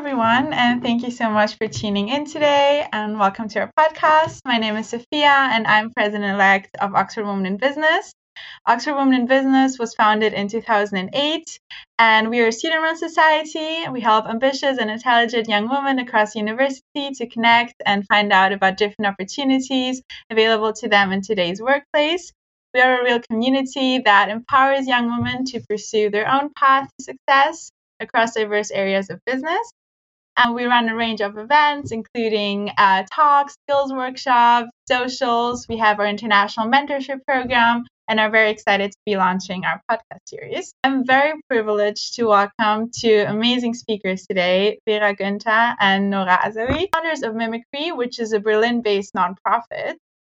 everyone, and thank you so much for tuning in today. And welcome to our podcast. My name is Sophia, and I'm president elect of Oxford Women in Business. Oxford Women in Business was founded in 2008, and we are a student run society. We help ambitious and intelligent young women across the university to connect and find out about different opportunities available to them in today's workplace. We are a real community that empowers young women to pursue their own path to success across diverse areas of business. And we run a range of events, including uh, talks, skills workshops, socials. We have our international mentorship program and are very excited to be launching our podcast series. I'm very privileged to welcome two amazing speakers today, Vera Günther and Nora Azzaoui, founders of mimycri, which is a Berlin based nonprofit.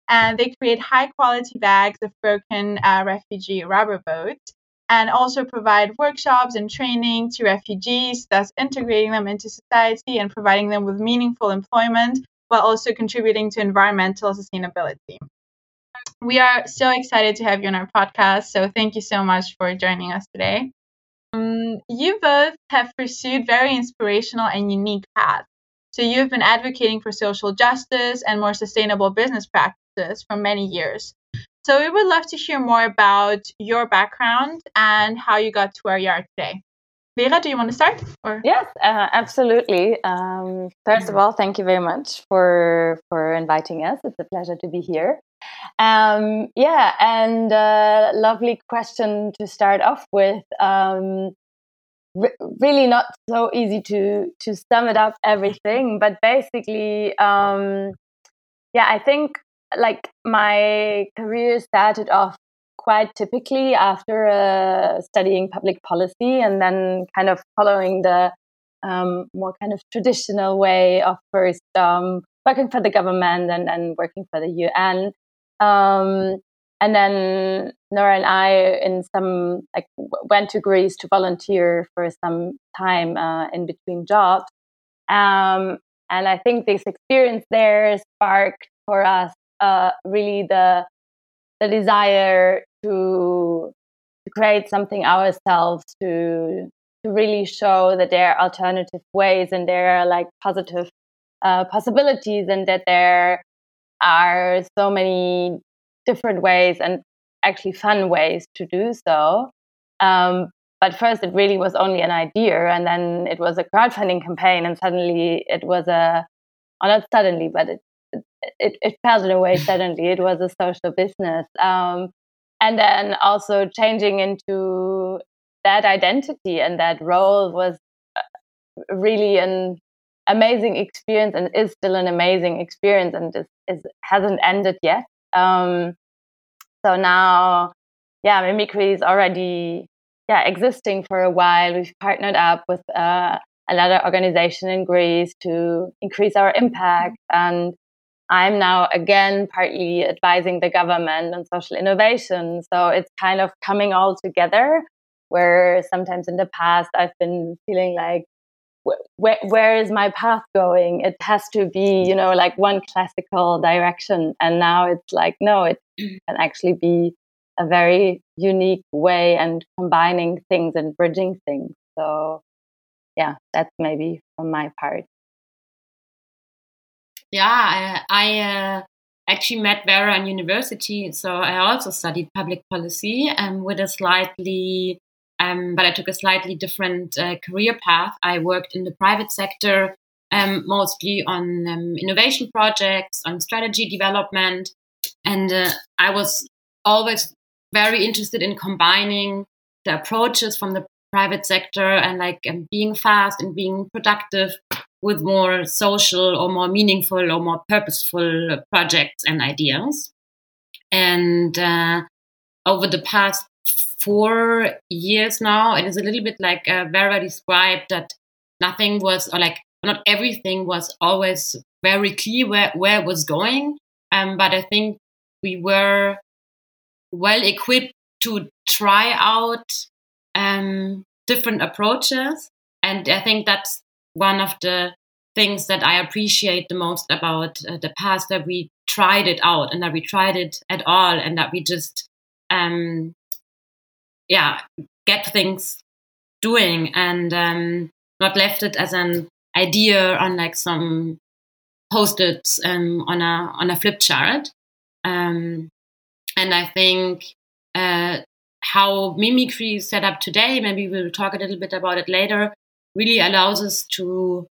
And they create high quality bags of broken uh, refugee rubber boats and also provide workshops and training to refugees, thus integrating them into society and providing them with meaningful employment while also contributing to environmental sustainability. We are so excited to have you on our podcast, so thank you so much for joining us today. Um, you both have pursued very inspirational and unique paths. So, you've been advocating for social justice and more sustainable business practices for many years. So we would love to hear more about your background and how you got to where you are today. Vera, do you want to start? Or? Yes, uh, absolutely. Um, first of all, thank you very much for for inviting us. It's a pleasure to be here. Um, yeah, and uh, lovely question to start off with. Um, re- really not so easy to to sum it up everything, but basically, um, yeah, I think like my career started off quite typically after uh, studying public policy and then kind of following the um, more kind of traditional way of first um, working for the government and then working for the UN. Um, and then Nora and I, in some like, went to Greece to volunteer for some time uh, in between jobs. Um, and I think this experience there sparked for us uh, really the the desire to to create something ourselves to to really show that there are alternative ways and there are like positive uh, possibilities and that there are so many different ways and actually fun ways to do so. Um, but first, it really was only an idea, and then it was a crowdfunding campaign, and suddenly it was a, not suddenly, but it it, it felt in a way suddenly it was a social business um, and then also changing into that identity and that role was uh, really an amazing experience and is still an amazing experience and is, is hasn't ended yet um, so now yeah mimycri is already yeah existing for a while. We've partnered up with uh, another organization in greece to increase our impact and I'm now again partly advising the government on social innovation. So it's kind of coming all together where sometimes in the past I've been feeling like, where, where is my path going? It has to be, you know, like one classical direction. And now it's like, no, it mm. can actually be a very unique way and combining things and bridging things. So, yeah, that's maybe from my part yeah, I, I uh, actually met Vera in university, so I also studied public policy um, with a slightly, um, but I took a slightly different uh, career path. I worked in the private sector, um, mostly on um, innovation projects, on strategy development, and uh, I was always very interested in combining the approaches from the private sector and like um, being fast and being productive with more social or more meaningful or more purposeful projects and ideas. And uh, over the past four years now, it is a little bit like uh, Vera described that nothing was, or like not everything was always very clear where, where it was going. Um, but I think we were well equipped to try out um, different approaches. And I think that's one of the things that I appreciate the most about uh, the past that we tried it out and that we tried it at all and that we just, um, yeah, get things doing and um, not left it as an idea on like some post-its um, on a on a flip chart. Um, and I think uh, how mimycri is set up today, maybe we'll talk a little bit about it later, really allows us to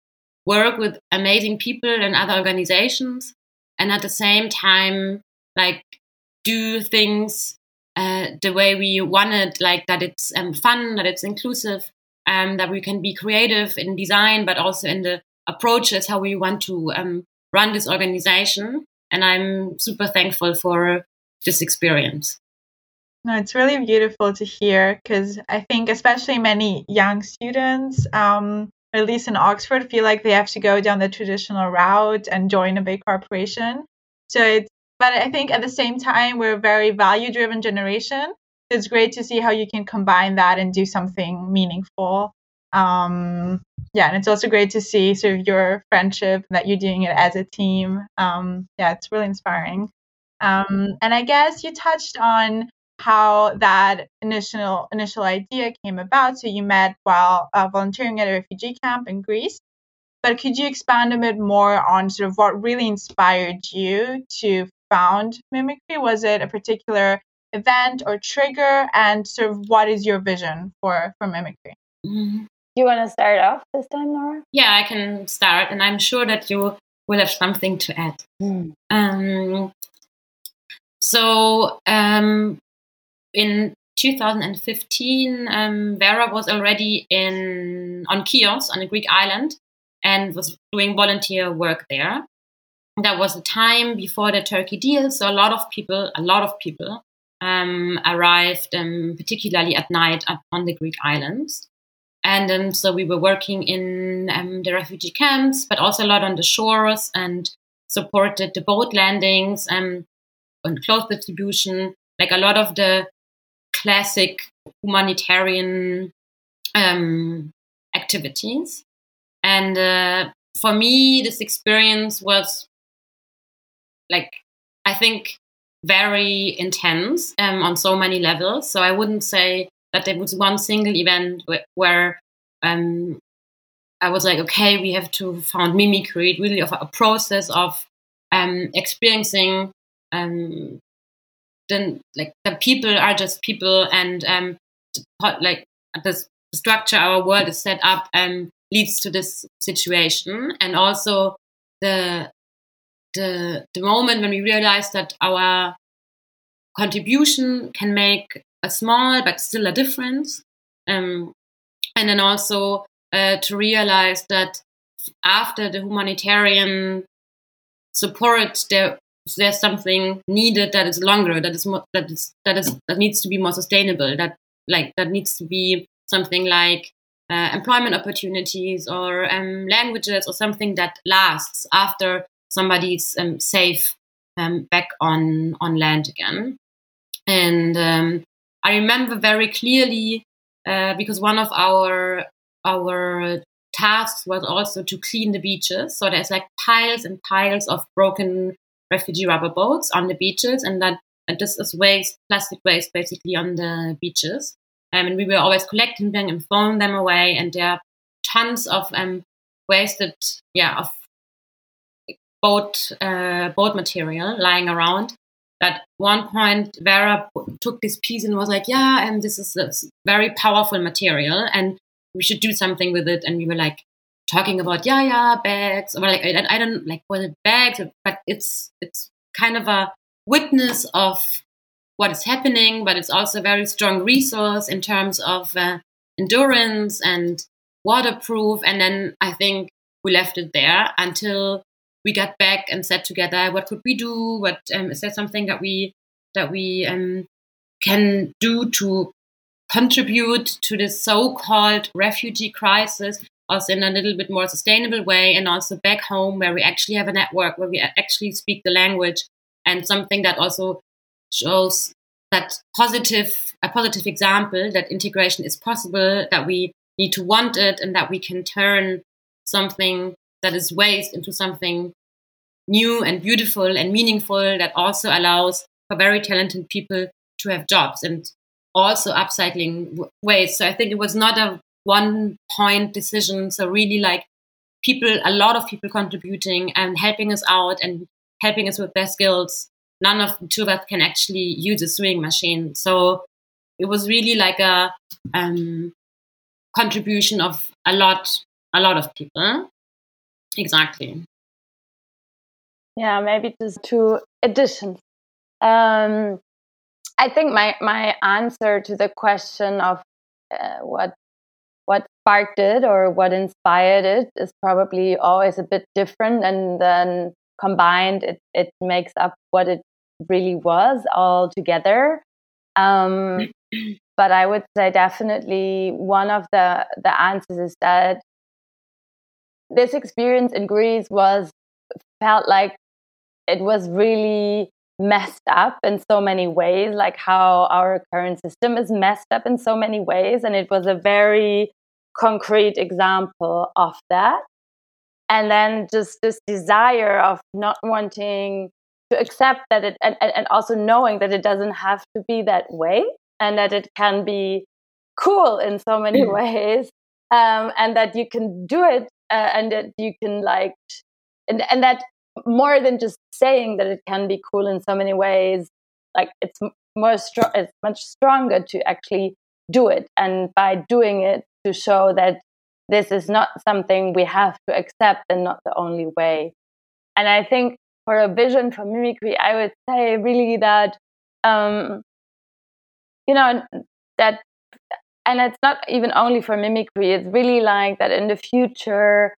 work with amazing people and other organizations, and at the same time, like do things uh, the way we want it, like that it's um, fun, that it's inclusive, um, that we can be creative in design, but also in the approaches how we want to um, run this organization. And I'm super thankful for this experience. No, it's really beautiful to hear because I think, especially many young students, um, at least in Oxford, feel like they have to go down the traditional route and join a big corporation. So it's, but I think at the same time, we're a very value driven generation. It's great to see how you can combine that and do something meaningful. Um, yeah, and it's also great to see sort of your friendship that you're doing it as a team. Um, yeah, it's really inspiring. Um, and I guess you touched on how that initial initial idea came about. So you met while uh, volunteering at a refugee camp in Greece. But could you expand a bit more on sort of what really inspired you to found mimycri? Was it a particular event or trigger? And sort of what is your vision for for mimycri? Mm-hmm. Do you want to start off this time, Nora? Yeah, I can start, and I'm sure that you will have something to add. Mm. Um, so um, in 2015, um, Vera was already in on Chios on a Greek island and was doing volunteer work there. That was the time before the Turkey deal, so a lot of people, a lot of people, um, arrived, um, particularly at night on the Greek islands. And um, so we were working in um, the refugee camps, but also a lot on the shores and supported the boat landings um, and clothes distribution, like a lot of the classic humanitarian um, activities. And uh, for me, this experience was like, I think, very intense um, on so many levels. So I wouldn't say that there was one single event where, um, I was like, okay, we have to found mimycri, really of a process of um, experiencing um, then like the people are just people and um, like the structure our world is set up um, leads to this situation. And also the the the moment when we realize that our contribution can make a small but still a difference um, and then also uh, to realize that after the humanitarian support there there's something needed that is longer that is more that is that is that needs to be more sustainable that like that needs to be something like uh, employment opportunities or um, languages or something that lasts after somebody's um, safe um, back on on land again? And um, I remember very clearly uh, because one of our our tasks was also to clean the beaches. So there's like piles and piles of broken refugee rubber boats on the beaches, and that and this is waste, plastic waste, basically on the beaches. Um, and we were always collecting them and throwing them away, and there are tons of um, wasted, yeah, of boat uh, boat material lying around. At one point, Vera took this piece and was like, "Yeah, and this is a very powerful material, and we should do something with it." And we were like, talking about yeah yeah bags or like I, don't like what it bags but it's it's kind of a witness of what is happening but it's also a very strong resource in terms of uh, endurance and waterproof. And then i think we left it there until we got back and sat together what could we do? What um, is there something that we that we um, can do to contribute to this so-called refugee crisis us in a little bit more sustainable way and also back home where we actually have a network where we actually speak the language and something that also shows that positive a positive example that integration is possible that we need to want it and that we can turn something that is waste into something new and beautiful and meaningful that also allows for very talented people to have jobs and also upcycling waste so i think it was not a one point decision. So really like people, a lot of people contributing and helping us out and helping us with their skills. None of the two of us can actually use a sewing machine. So it was really like a um, contribution of a lot, a lot of people. Exactly. Yeah, maybe just two additions. Um, I think my my answer to the question of uh, what what sparked it or what inspired it is probably always a bit different, and then combined, it it makes up what it really was all together. Um, but I would say definitely one of the the answers is that this experience in Greece was felt like it was really messed up in so many ways, like how our current system is messed up in so many ways. And it was a very concrete example of that. And then just this desire of not wanting to accept that it, and, and also knowing that it doesn't have to be that way and that it can be cool in so many mm. ways. Um, and that you can do it uh, and that you can like, and, and that more than just saying that it can be cool in so many ways like it's more strong it's much stronger to actually do it. And by doing it to show that this is not something we have to accept and not the only way. And i think for a vision for mimycri i would say really that um you know that and it's not even only for mimycri it's really like that in the future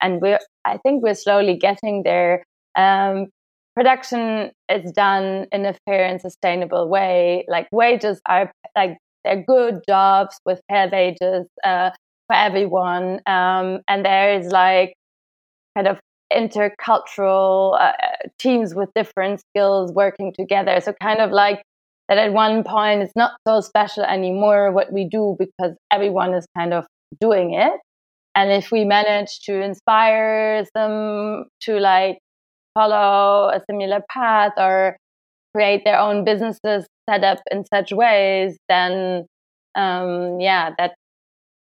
and we're I think we're slowly getting there. Um, production is done in a fair and sustainable way. Like wages are like they're good jobs with fair wages uh, for everyone, um, and there is like kind of intercultural uh, teams with different skills working together. So kind of like that at one point it's not so special anymore what we do because everyone is kind of doing it and if we manage to inspire them to like follow a similar path or create their own businesses set up in such ways then um, yeah that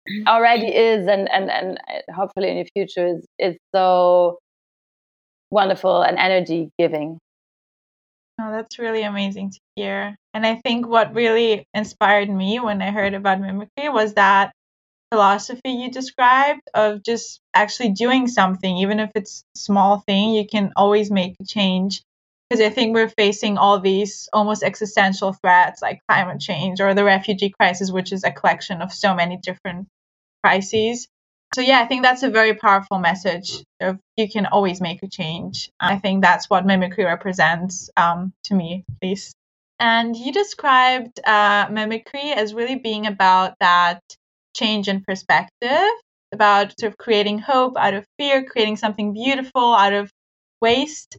already is and, and and hopefully in the future is, is so wonderful and energy giving Oh, that's really amazing to hear. And I think what really inspired me when I heard about mimycri was that philosophy you described of just actually doing something, even if it's small thing, you can always make a change. Because I think we're facing all these almost existential threats like climate change or the refugee crisis, which is a collection of so many different crises. So, yeah, I think that's a very powerful message of you can always make a change. I think that's what mimycri represents um, to me, at least. And you described uh, mimycri as really being about that change in perspective, about sort of creating hope out of fear, creating something beautiful out of waste.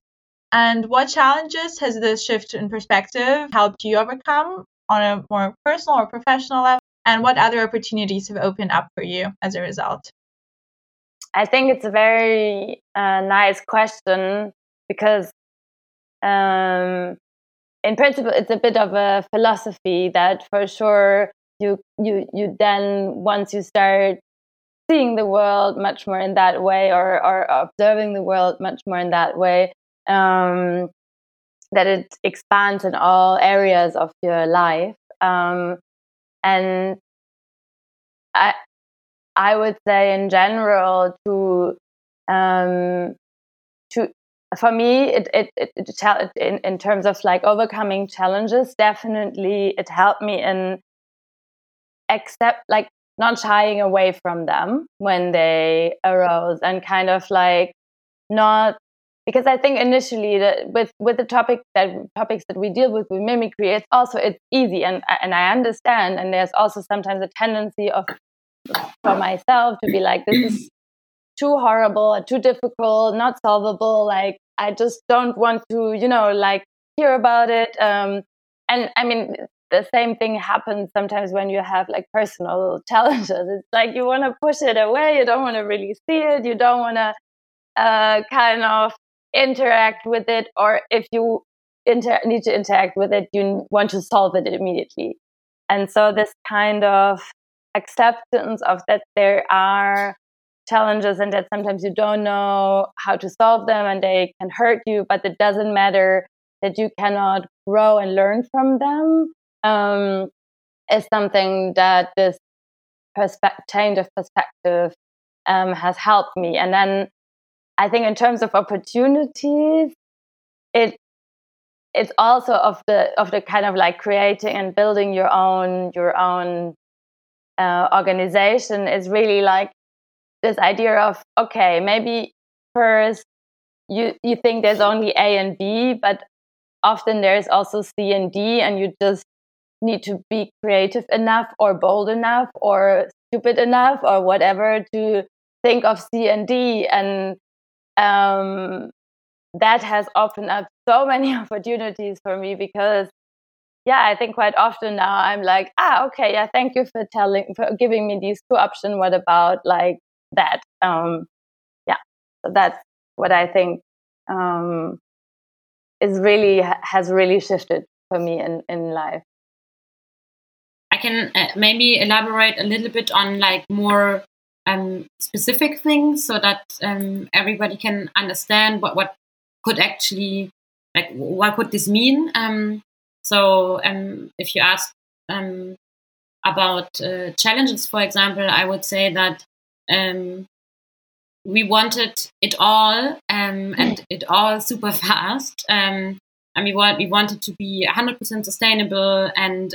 And what challenges has this shift in perspective helped you overcome on a more personal or professional level? And what other opportunities have opened up for you as a result? I think it's a very uh, nice question because, um, in principle, it's a bit of a philosophy that for sure you you you then once you start seeing the world much more in that way or or observing the world much more in that way um, that it expands in all areas of your life um, and i i would say in general to um, to for me it it, it, it in, in terms of like overcoming challenges definitely it helped me in accept like not shying away from them when they arose and kind of like not because I think initially that with with the topic that topics that we deal with with mimycri, it's also it's easy and and I understand and there's also sometimes a tendency of for myself to be like this is too horrible too difficult, not solvable. Like I just don't want to you know like hear about it. Um, and I mean the same thing happens sometimes when you have like personal challenges. It's like you want to push it away, you don't want to really see it, you don't want to uh, kind of interact with it, or if you inter- need to interact with it, you want to solve it immediately. And so, this kind of acceptance of that there are challenges and that sometimes you don't know how to solve them and they can hurt you, but it doesn't matter that you cannot grow and learn from them um, is something that this change of perspective um, has helped me. And then I think in terms of opportunities, it it's also of the of the kind of like creating and building your own your own uh, organization is really like this idea of okay maybe first you you think there's only A and B, but often there's also C and D, and you just need to be creative enough or bold enough or stupid enough or whatever to think of C and D. And um, that has opened up so many opportunities for me because yeah i think quite often now i'm like ah okay yeah thank you for telling for giving me these two options. What about like that? Um yeah so that's what i think um is really has really shifted for me in in life i can uh, maybe elaborate a little bit on like more um, specific things so that um, everybody can understand what, what could actually like what could this mean? Um, so um, if you ask um, about uh, challenges for example i would say that um, we wanted it all um, and it all super fast and we want we wanted to be 100% sustainable and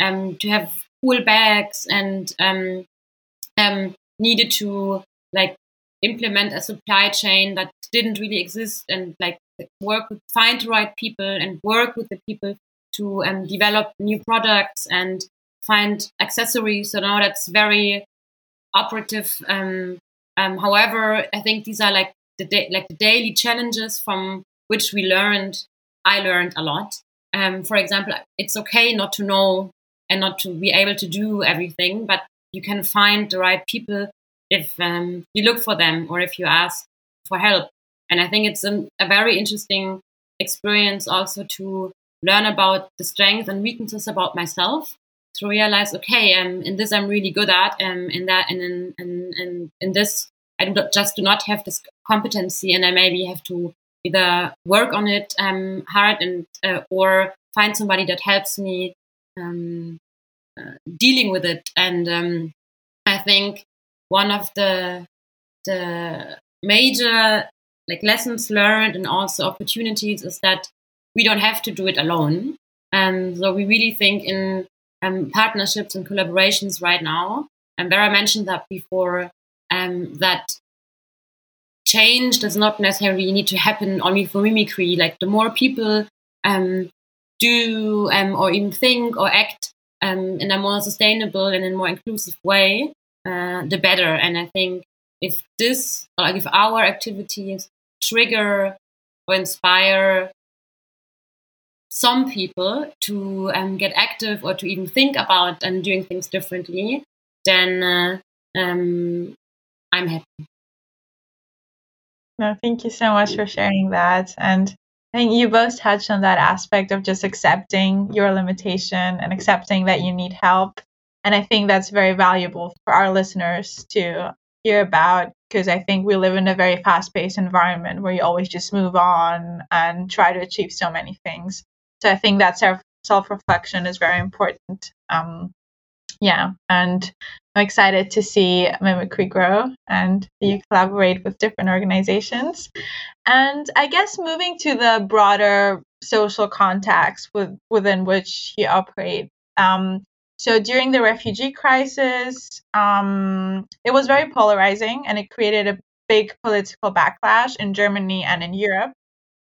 to have cool bags and um, needed to like implement a supply chain that didn't really exist and like work with find the right people and work with the people to um, develop new products and find accessories. So now that's very operative um, um, however i think these are like the da- like the daily challenges from which we learned i learned a lot. Um, for example it's okay not to know and not to be able to do everything but you can find the right people if um, you look for them or if you ask for help. And I think it's a, a very interesting experience also to learn about the strengths and weaknesses about myself to realize okay um, in this i'm really good at um, in that and in, in, in, in this i do not, just do not have this competency and i maybe have to either work on it um, hard and uh, or find somebody that helps me um, uh, dealing with it. And um, I think one of the the major like lessons learned and also opportunities is that we don't have to do it alone. And so we really think in um, partnerships and collaborations right now. And Vera mentioned that before, um, that change does not necessarily need to happen only for mimycri. Like the more people um, do um, or even think or act um, in a more sustainable and in a more inclusive way, uh, the better. And I think if this, like if our activities trigger or inspire some people to um, get active or to even think about and doing things differently, then uh, um, I'm happy. No, thank you so much for sharing that. And I think you both touched on that aspect of just accepting your limitation and accepting that you need help. And I think that's very valuable for our listeners to hear about because I think we live in a very fast paced environment where you always just move on and try to achieve so many things. So I think that self reflection is very important. Um, yeah, and I'm excited to see mimycri grow and you collaborate with different organizations. And I guess moving to the broader social context with, within which you operate. Um, so during the refugee crisis, um, it was very polarizing and it created a big political backlash in Germany and in Europe.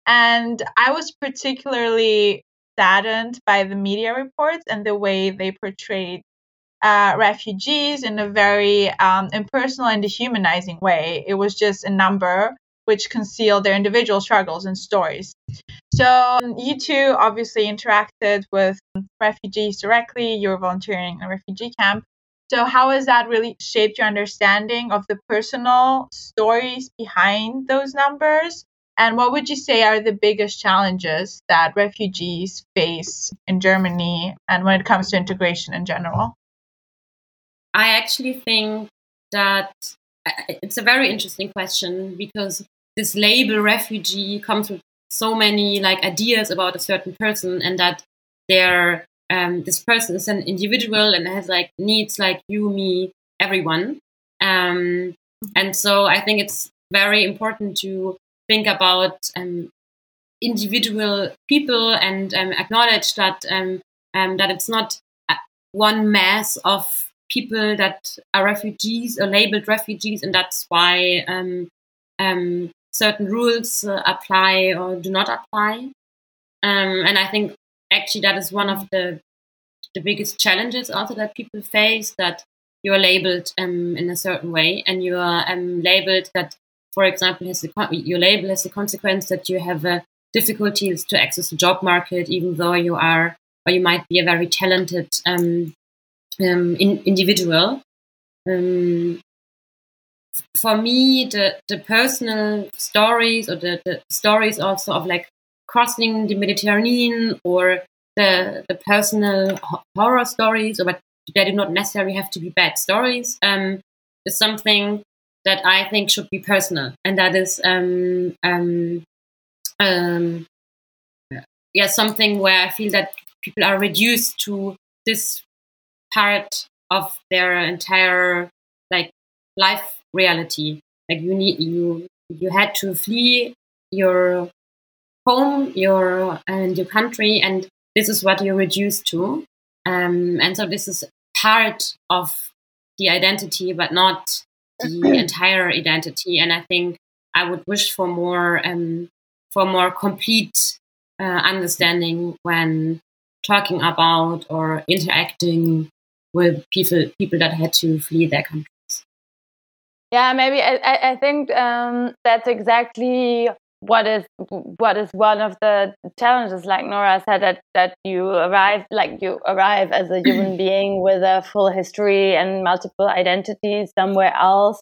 And I was particularly saddened by the media reports and the way they portrayed uh, refugees in a very um, impersonal and dehumanizing way. It was just a number which concealed their individual struggles and stories. So um, you two obviously interacted with refugees directly. You were volunteering in a refugee camp. So how has that really shaped your understanding of the personal stories behind those numbers? And what would you say are the biggest challenges that refugees face in Germany and when it comes to integration in general? I actually think that it's a very interesting question because this label refugee comes with so many like ideas about a certain person and that they're um, this person is an individual and has like needs like you, me, everyone. Um, and so I think it's very important to think about um, individual people and um, acknowledge that um, um, that it's not one mass of people that are refugees or labeled refugees, and that's why certain rules uh, apply or do not apply. and I think actually that is one of the the biggest challenges also that people face that you're labeled um, in a certain way and you are um, labeled that for example has your label has the consequence that you have uh, difficulties to access the job market even though you are or you might be a very talented um, um in, individual um, for me the, the personal stories or the, the stories also of like crossing the Mediterranean or the the personal horror stories, or but they do not necessarily have to be bad stories, um, is something that I think should be personal, and that is um, um, um, yeah something where I feel that people are reduced to this part of their entire like life reality. Like you need you you had to flee your home, your and your country, and this is what you're reduced to. Um, and so this is part of the identity, but not the entire identity. And I think I would wish for more um, for more complete uh, understanding when talking about or interacting with people people that had to flee their countries. Yeah, maybe I, I think um, that's exactly what is what is one of the challenges like nora said that that you arrive like you arrive as a human being with a full history and multiple identities somewhere else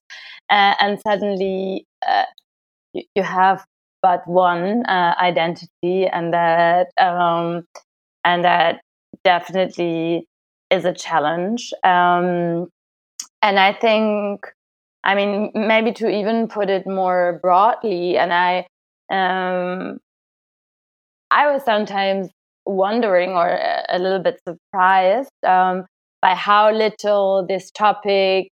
uh, and suddenly uh, you, you, have but one uh, identity and that um, and that definitely is a challenge um, and i think I mean, maybe to even put it more broadly, and I um, I was sometimes wondering or a little bit surprised um, by how little this topic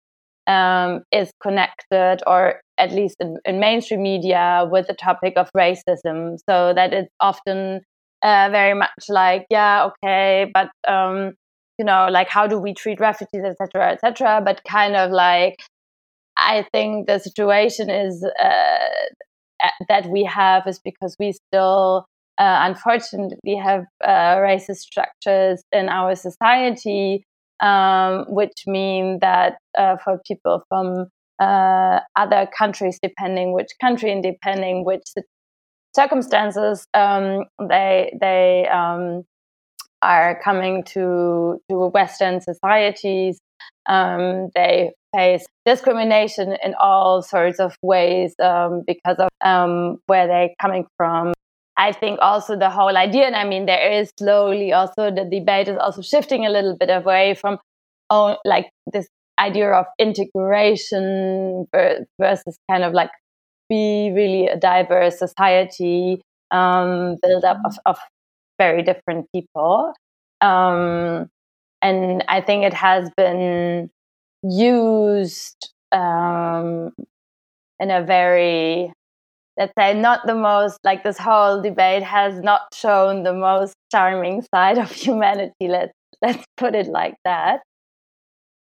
um, is connected, or at least in, in, mainstream media, with the topic of racism. So that it's often uh, very much like, yeah, okay, but um, you know, like how do we treat refugees, etc., etc. But kind of like, I think the situation is uh, that we have is because we still uh, unfortunately have uh, racist structures in our society, um, which mean that uh, for people from uh, other countries, depending which country and depending which circumstances, um, they they um, are coming to to Western societies. Um, they face discrimination in all sorts of ways um, because of um, where they're coming from. I think also the whole idea, and I mean, there is slowly also the debate is also shifting a little bit away from oh, like this idea of integration versus kind of like be really a diverse society um, build up of, of very different people. Um, and I think it has been used um, in a very let's say not the most like this whole debate has not shown the most charming side of humanity let's let's put it like that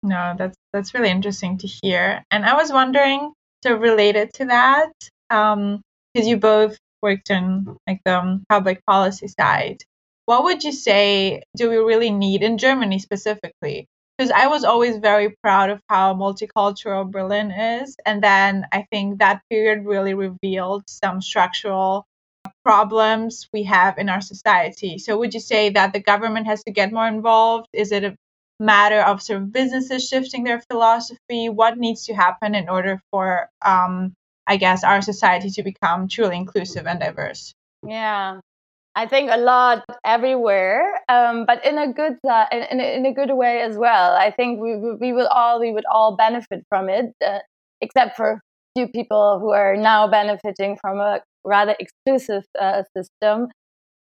no that's that's really interesting to hear and i was wondering so related to that um because you both worked in like the um, public policy side what would you say do we really need in germany specifically because I was always very proud of how multicultural Berlin is. And then I think that period really revealed some structural problems we have in our society. So, would you say that the government has to get more involved? Is it a matter of sort of businesses shifting their philosophy? What needs to happen in order for, um, I guess, our society to become truly inclusive and diverse? Yeah, I think a lot everywhere, um, but in a good uh, in, in, a good way as well. I think we we will all we would all benefit from it. Uh, except for a few people who are now benefiting from a rather exclusive uh, system.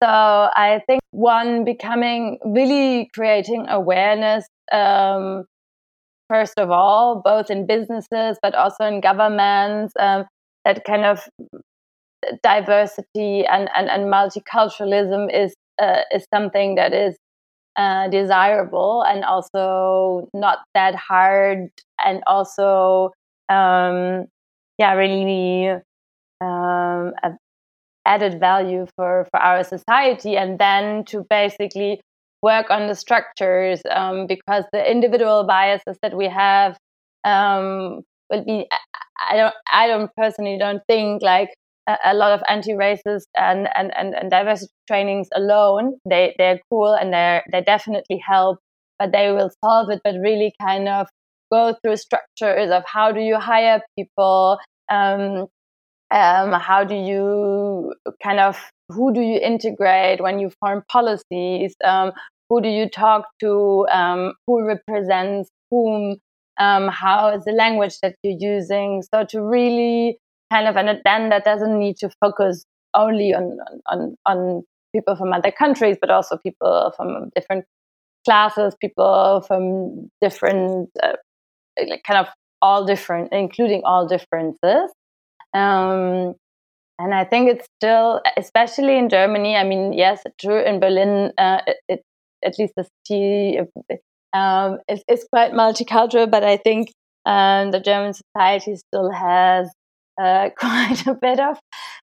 So I think one becoming really creating awareness, um, first of all, both in businesses but also in governments, um, that kind of diversity and, and, and multiculturalism is uh, is something that is uh, desirable and also not that hard and also um, yeah really um, added value for for our society and then to basically work on the structures um, because the individual biases that we have um, will be I don't I don't personally don't think like a, lot of anti-racist and, and, and, and diversity trainings alone. They they're cool and they they definitely help, but they will solve it. But really, kind of go through structures of how do you hire people, um, um, how do you kind of who do you integrate when you form policies, um, who do you talk to, um, who represents whom, um, how is the language that you're using. So to really kind of, and then that doesn't need to focus only on, on, on people from other countries, but also people from different classes, people from different, uh, like kind of all different, including all differences. Um, and I think it's still, especially in Germany. I mean, yes, true. In Berlin, uh, it, it, at least the city um, is, is quite multicultural. But I think um, the German society still has uh, quite a bit of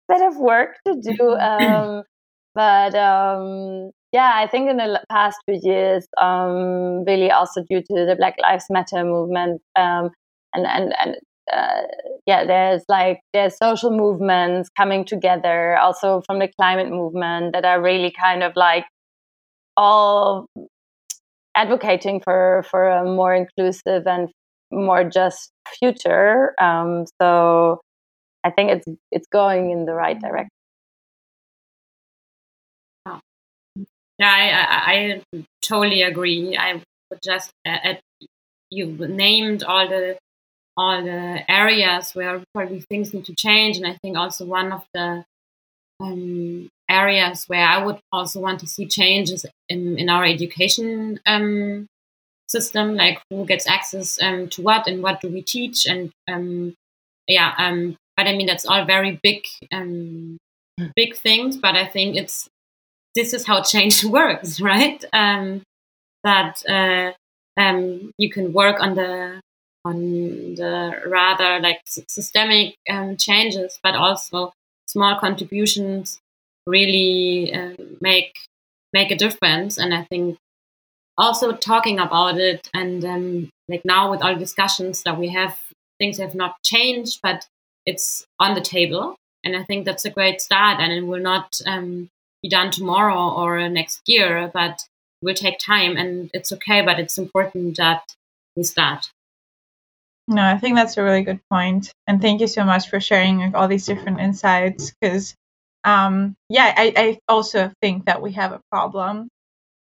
bit of work to do. Um, but um, yeah, I think in the past few years, um, really also due to the Black Lives Matter movement, um, and and and uh, yeah, there's like there's social movements coming together, also from the climate movement that are really kind of like all advocating for for a more inclusive and more just future. Um, so I think it's it's going in the right direction. Yeah, I, I, I totally agree. I would just add, you named all the all the areas where probably things need to change, and I think also one of the um, areas where I would also want to see changes in, in our education um, system, like who gets access um, to what and what do we teach, and um, yeah, um, but I mean, that's all very big, um, big things. But I think it's this is how change works, right? Um, that uh, um, you can work on the on the rather like systemic um, changes, but also small contributions really uh, make make a difference. And I think also talking about it and um, like now with all discussions that we have, things have not changed, but it's on the table. And I think that's a great start. And it will not um, be done tomorrow or next year, but will take time. And it's okay, but it's important that we start. No, I think that's a really good point. And thank you so much for sharing all these different insights because, um, yeah, I, I also think that we have a problem.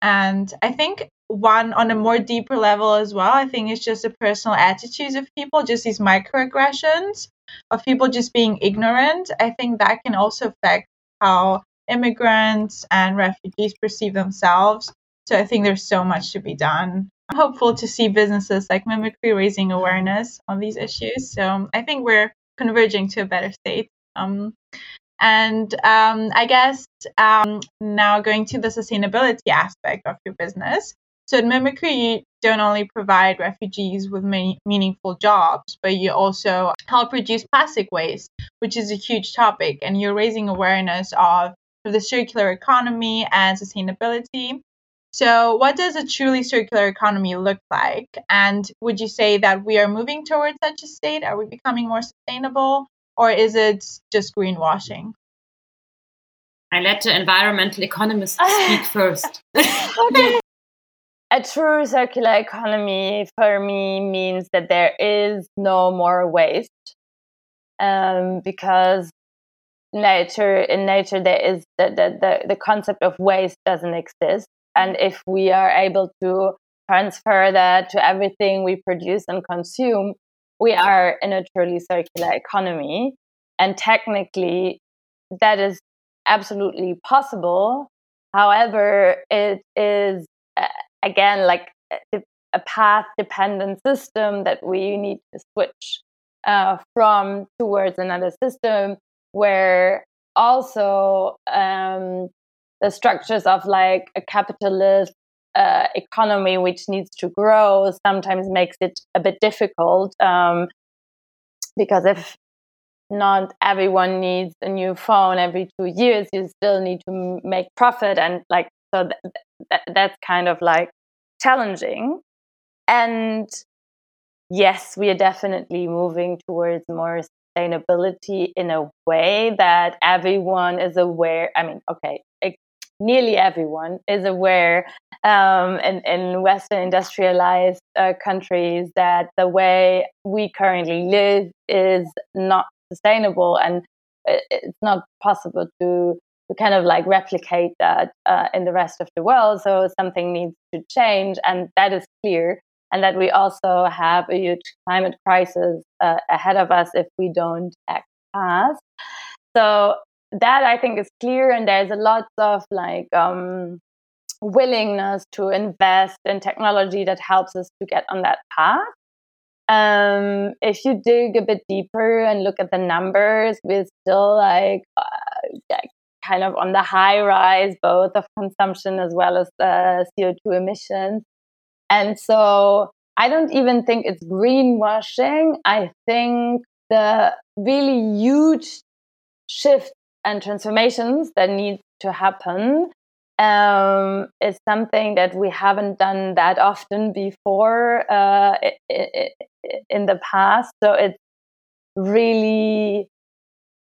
And I think one on a more deeper level as well, I think it's just the personal attitudes of people, just these microaggressions of people just being ignorant, I think that can also affect how immigrants and refugees perceive themselves. So I think there's so much to be done. I'm hopeful to see businesses like mimycri raising awareness on these issues. So I think we're converging to a better state. Um, and um, I guess um, now going to the sustainability aspect of your business. So at mimycri, you don't only provide refugees with many meaningful jobs, but you also help reduce plastic waste, which is a huge topic, and you're raising awareness of the circular economy and sustainability. So, what does a truly circular economy look like? And would you say that we are moving towards such a state? Are we becoming more sustainable, or is it just greenwashing? I let the environmental economists speak first. okay a true circular economy for me means that there is no more waste um, because nature in nature there is the, the, the, the concept of waste doesn't exist and if we are able to transfer that to everything we produce and consume we are in a truly circular economy. And technically, that is absolutely possible. However, it is, uh, again, like a, a path dependent system that we need to switch uh, from towards another system where also um, the structures of like a capitalist uh, economy which needs to grow sometimes makes it a bit difficult um, because if not everyone needs a new phone every two years you still need to make profit and like so th- th- that's kind of like challenging. And yes we are definitely moving towards more sustainability in a way that everyone is aware i mean okay nearly everyone is aware um, in, in Western industrialized uh, countries that the way we currently live is not sustainable and it's not possible to to kind of like replicate that uh, in the rest of the world. So something needs to change, and that is clear. And that we also have a huge climate crisis uh, ahead of us if we don't act fast. So that I think is clear, and there's a lot of like um, willingness to invest in technology that helps us to get on that path. Um, if you dig a bit deeper and look at the numbers, we're still like, uh, kind of on the high rise, both of consumption as well as uh, CO2 emissions. And so I don't even think it's greenwashing. I think the really huge shift and transformations that need to happen um, is something that we haven't done that often before uh, in the past. So it's really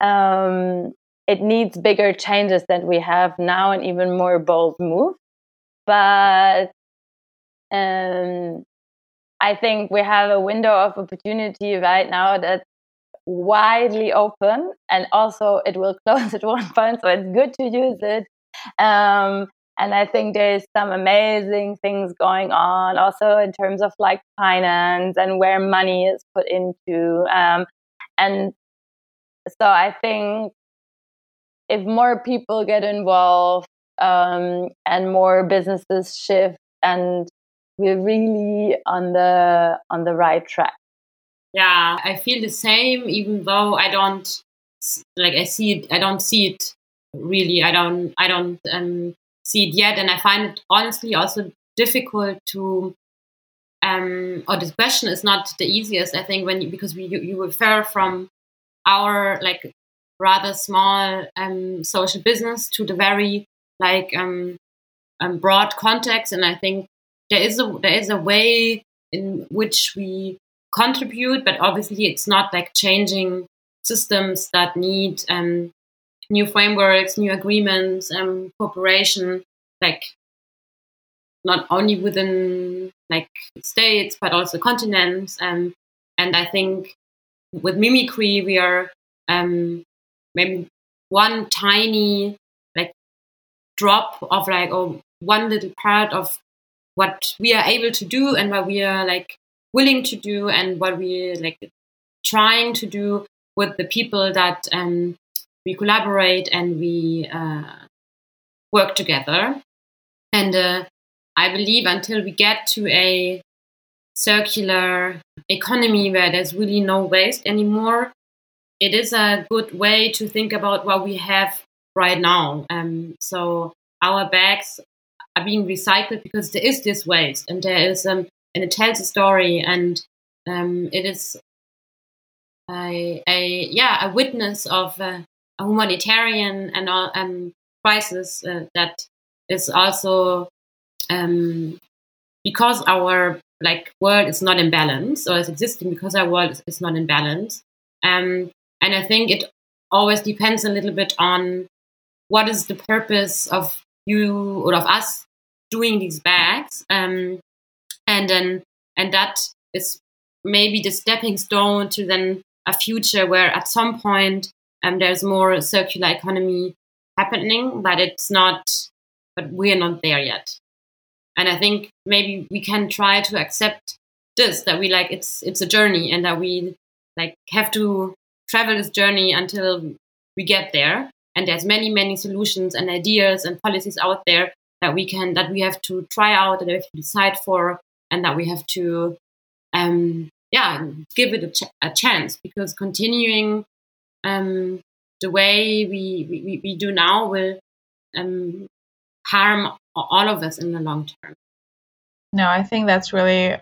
um, it needs bigger changes than we have now and even more bold moves. But um, I think we have a window of opportunity right now that widely open and also it will close at one point so it's good to use it. Um, and i think there's some amazing things going on also in terms of like finance and where money is put into um, and so i think if more people get involved um, and more businesses shift and we're really on the on the right track yeah i feel the same even though i don't like i see it i don't see it really. I don't i don't um, see it yet and i find it honestly also difficult to um or this question is not the easiest i think when you because we you, you refer from our like rather small um social business to the very like um, um broad context and i think there is a there is a way in which we contribute, but obviously it's not like changing systems that need um, new frameworks, new agreements, um, cooperation, like not only within like states but also continents. Um, and I think with mimycri we are um, maybe one tiny like drop of like or one little part of what we are able to do and what we are like willing to do and what we like trying to do with the people that um, we collaborate and we uh, work together. And uh, I believe until we get to a circular economy where there's really no waste anymore, it is a good way to think about what we have right now. Um, so our bags are being recycled because there is this waste and there is um, and it tells a story and um, it is a, a, yeah a witness of uh, a humanitarian and um, crisis uh, that is also um, because our like world is not in balance or is existing because our world is not in balance um, and I think it always depends a little bit on what is the purpose of you or of us doing these bags um, and then and that is maybe the stepping stone to then a future where at some point um, there's more circular economy happening, but it's not, but we're not there yet. And I think maybe we can try to accept this that we like it's it's a journey and that we like have to travel this journey until we get there and there's many many solutions and ideas and policies out there that we can that we have to try out and we have to decide for and that we have to um yeah give it a, ch- a chance because continuing um the way we, we, we do now will um, harm all of us in the long term. No, I think that's really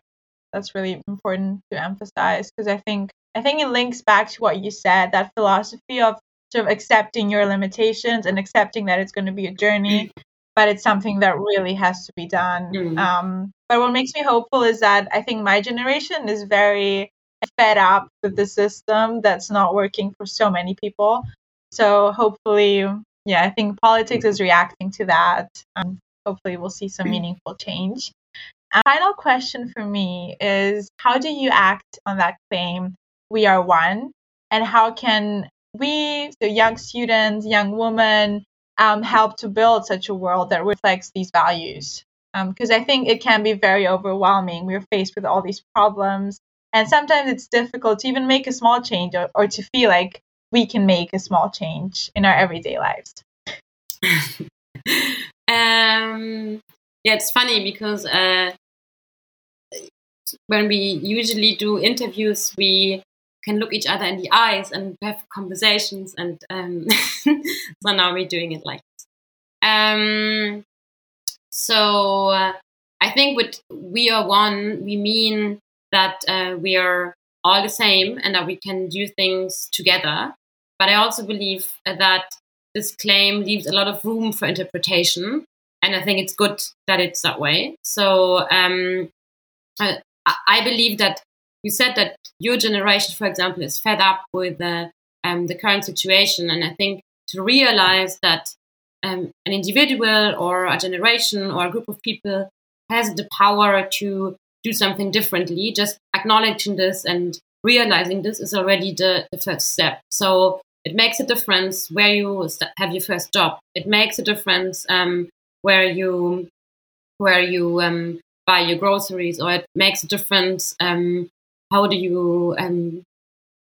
that's really important to emphasize because I think I think it links back to what you said that philosophy of sort of accepting your limitations and accepting that it's going to be a journey, but it's something that really has to be done. Mm. Um, but what makes me hopeful is that I think my generation is very fed up with the system that's not working for so many people. So hopefully, yeah, I think politics is reacting to that. Um, hopefully, we'll see some meaningful change. A final question for me is how do you act on that claim, we are one? And how can we, the young students, young women, um, help to build such a world that reflects these values? Because um, I think it can be very overwhelming. We're faced with all these problems, and sometimes it's difficult to even make a small change or, or to feel like we can make a small change in our everyday lives? um, yeah, it's funny because uh, when we usually do interviews, we can look each other in the eyes and have conversations, and um, so now we're doing it like this. Um, so uh, I think with we are one, we mean that uh, we are all the same and that we can do things together. But I also believe that this claim leaves a lot of room for interpretation. And I think it's good that it's that way. So um, I, I, believe that you said that your generation, for example, is fed up with the, um, the current situation. And I think to realize that um, an individual or a generation or a group of people has the power to do something differently, just acknowledging this and realizing this is already the, the first step. So it makes a difference where you have your first job. It makes a difference um, where you where you um, buy your groceries, or it makes a difference um, how do you um,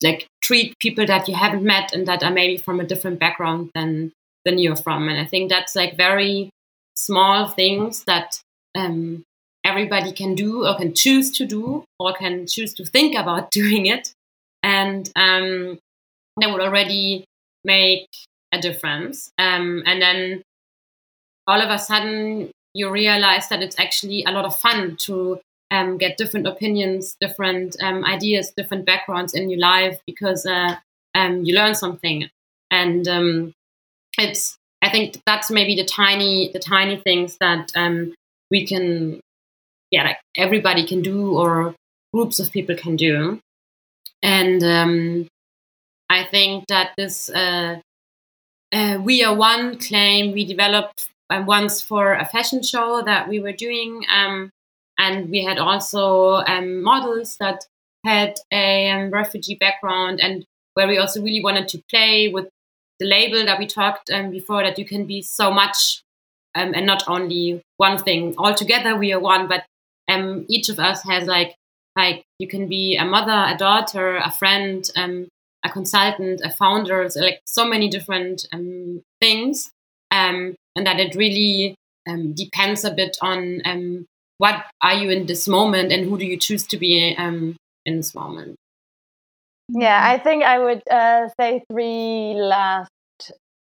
like treat people that you haven't met and that are maybe from a different background than than you're from. And I think that's like very small things that um, everybody can do or can choose to do or can choose to think about doing it. And um, that would already make a difference. Um, and then all of a sudden, you realize that it's actually a lot of fun to um, get different opinions, different um, ideas, different backgrounds in your life because uh, um, you learn something. And um, it's, I think that's maybe the tiny, the tiny things that um, we can, yeah, like everybody can do or groups of people can do. And um, I think that this uh, uh, We Are One claim we developed uh, once for a fashion show that we were doing. Um, and we had also um, models that had a um, refugee background and where we also really wanted to play with the label that we talked um, before that you can be so much um, and not only one thing all together we are one but um, each of us has like like you can be a mother a daughter a friend um, a consultant, a founder, so like so many different um, things, um, and that it really um, depends a bit on um, what are you in this moment and who do you choose to be um, in this moment. Yeah, I think I would uh, say three last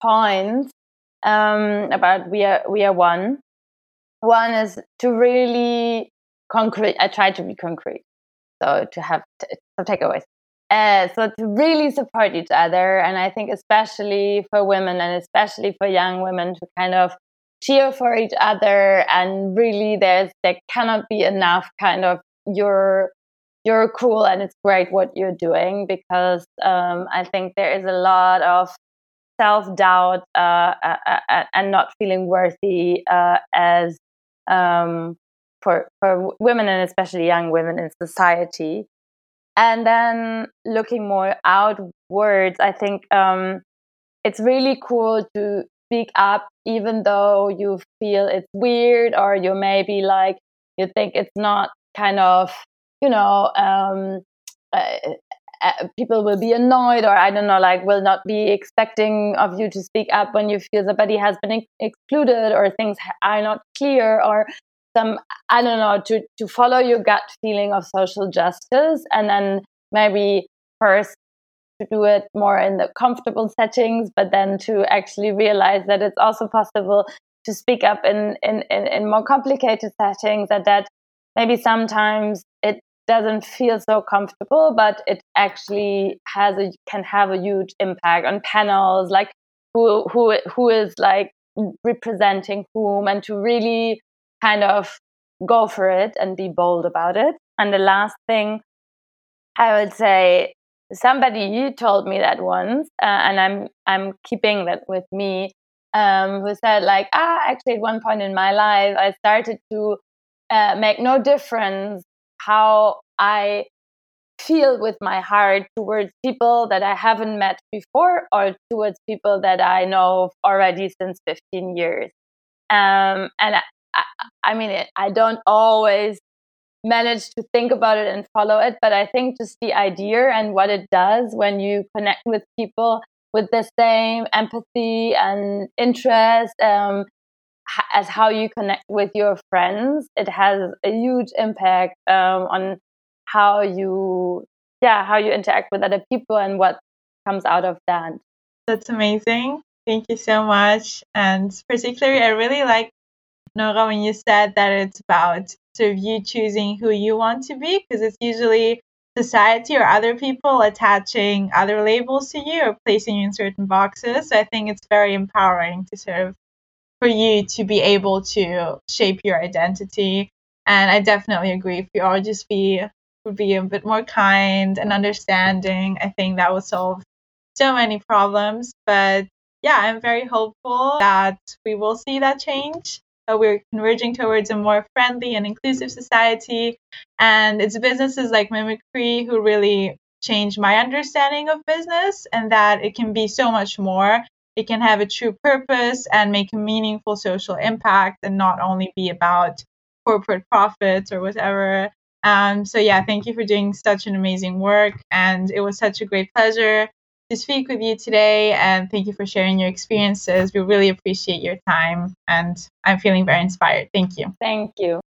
points um, about we are we are one. One is to really concrete. I try to be concrete, so to have t- some takeaways. Uh, so to really support each other, and I think especially for women and especially for young women to kind of cheer for each other, and really there's there cannot be enough kind of you're you're cool and it's great what you're doing because um, I think there is a lot of self doubt uh, and not feeling worthy uh, as um, for for women and especially young women in society. And then looking more outwards, I think um, it's really cool to speak up, even though you feel it's weird or you maybe like you think it's not kind of you know, um, uh, uh, people will be annoyed or I don't know, like will not be expecting of you to speak up when you feel somebody has been ex- excluded or things are not clear or some, I don't know, to, to follow your gut feeling of social justice and then maybe first to do it more in the comfortable settings, but then to actually realize that it's also possible to speak up in, in, in, in more complicated settings and that maybe sometimes it doesn't feel so comfortable, but it actually has a can have a huge impact on panels, like who who who is like representing whom, and to really kind of go for it and be bold about it. And the last thing I would say, somebody you told me that once, uh, and I'm I'm keeping that with me. Um, who said like, ah, actually, at one point in my life, I started to uh, make no difference how I feel with my heart towards people that I haven't met before or towards people that I know already since 15 years. Um, and I, I, I mean, it, I don't always manage to think about it and follow it, but I think just the idea and what it does when you connect with people with the same empathy and interest um, as how you connect with your friends, it has a huge impact um, on how you, yeah, how you interact with other people and what comes out of that. That's amazing. Thank you so much. And particularly, I really like Nora when you said that it's about sort of you choosing who you want to be, because it's usually society or other people attaching other labels to you or placing you in certain boxes. So I think it's very empowering to sort of for you to be able to shape your identity. And I definitely agree. If you all just be would be a bit more kind and understanding, I think that would solve so many problems. But yeah, I'm very hopeful that we will see that change. That we're converging towards a more friendly and inclusive society. And it's businesses like mimycri who really change my understanding of business and that it can be so much more can have a true purpose and make a meaningful social impact and not only be about corporate profits or whatever. Um, so, yeah, thank you for doing such an amazing work. And it was such a great pleasure to speak with you today. And thank you for sharing your experiences. We really appreciate your time. And I'm feeling very inspired. Thank you. Thank you.